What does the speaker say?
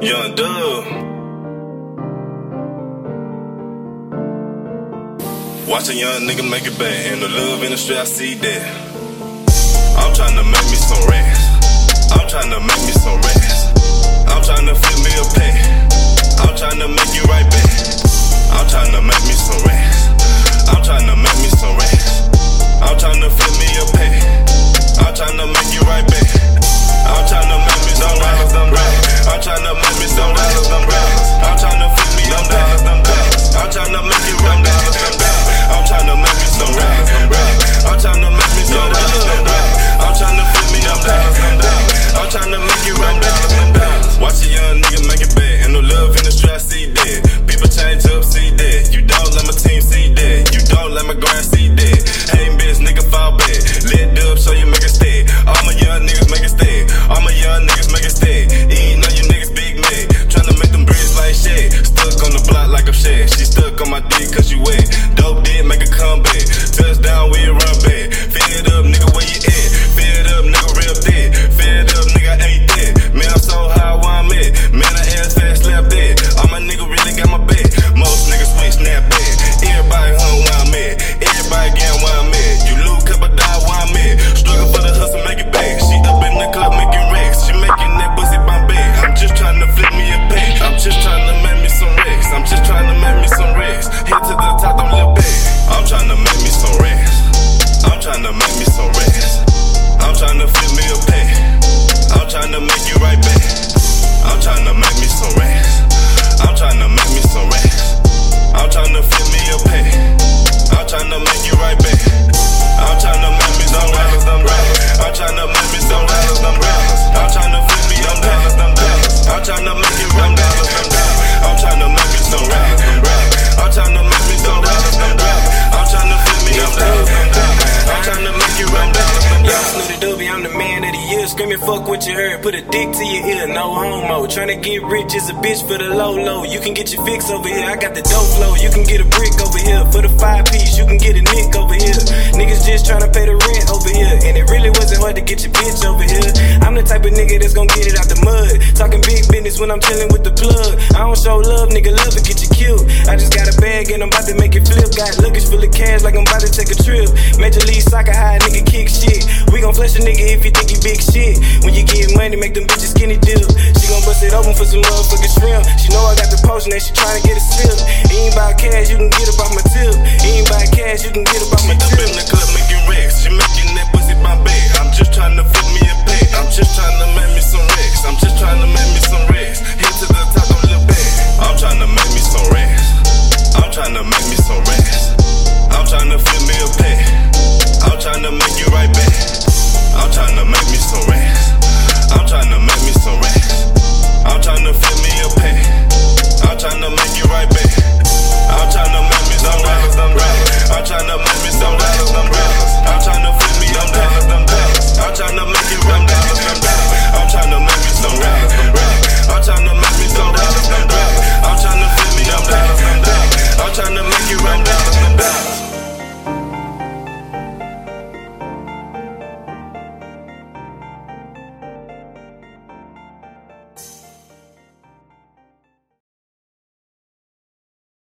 Yung Dubb. Watch a young nigga make it bad. And the love industry, I see that. I'm trying to make me some racks. I'm trying to make me some racks. fuck what you heard. Put a dick to your ear, no homo. Tryna get rich is a bitch for the low low. You can get your fix over here. I got the dope flow. You can get a brick over here. For the five piece, you can get a nick over here. Niggas just tryna pay the rent over here. And it really wasn't hard to get your bitch over here. I'm the type of nigga that's gonna Talking big business when I'm chilling with the plug. I don't show love, nigga, love it, get you killed. I just got a bag and I'm about to make it flip. Got luggage full of cash like I'm about to take a trip. Major League Soccer, high nigga kick shit. We gon' flush a nigga if you think he big shit. When you get money, make them bitches skinny dip. She gon' bust it open for some motherfuckin' shrimp. She know I got the potion and she tryna get a sip. Ain't about cash, you can get about get me some rest. I'm tryna flip me a pet. I'm tryna make you right back. I'm tryna make me some rest.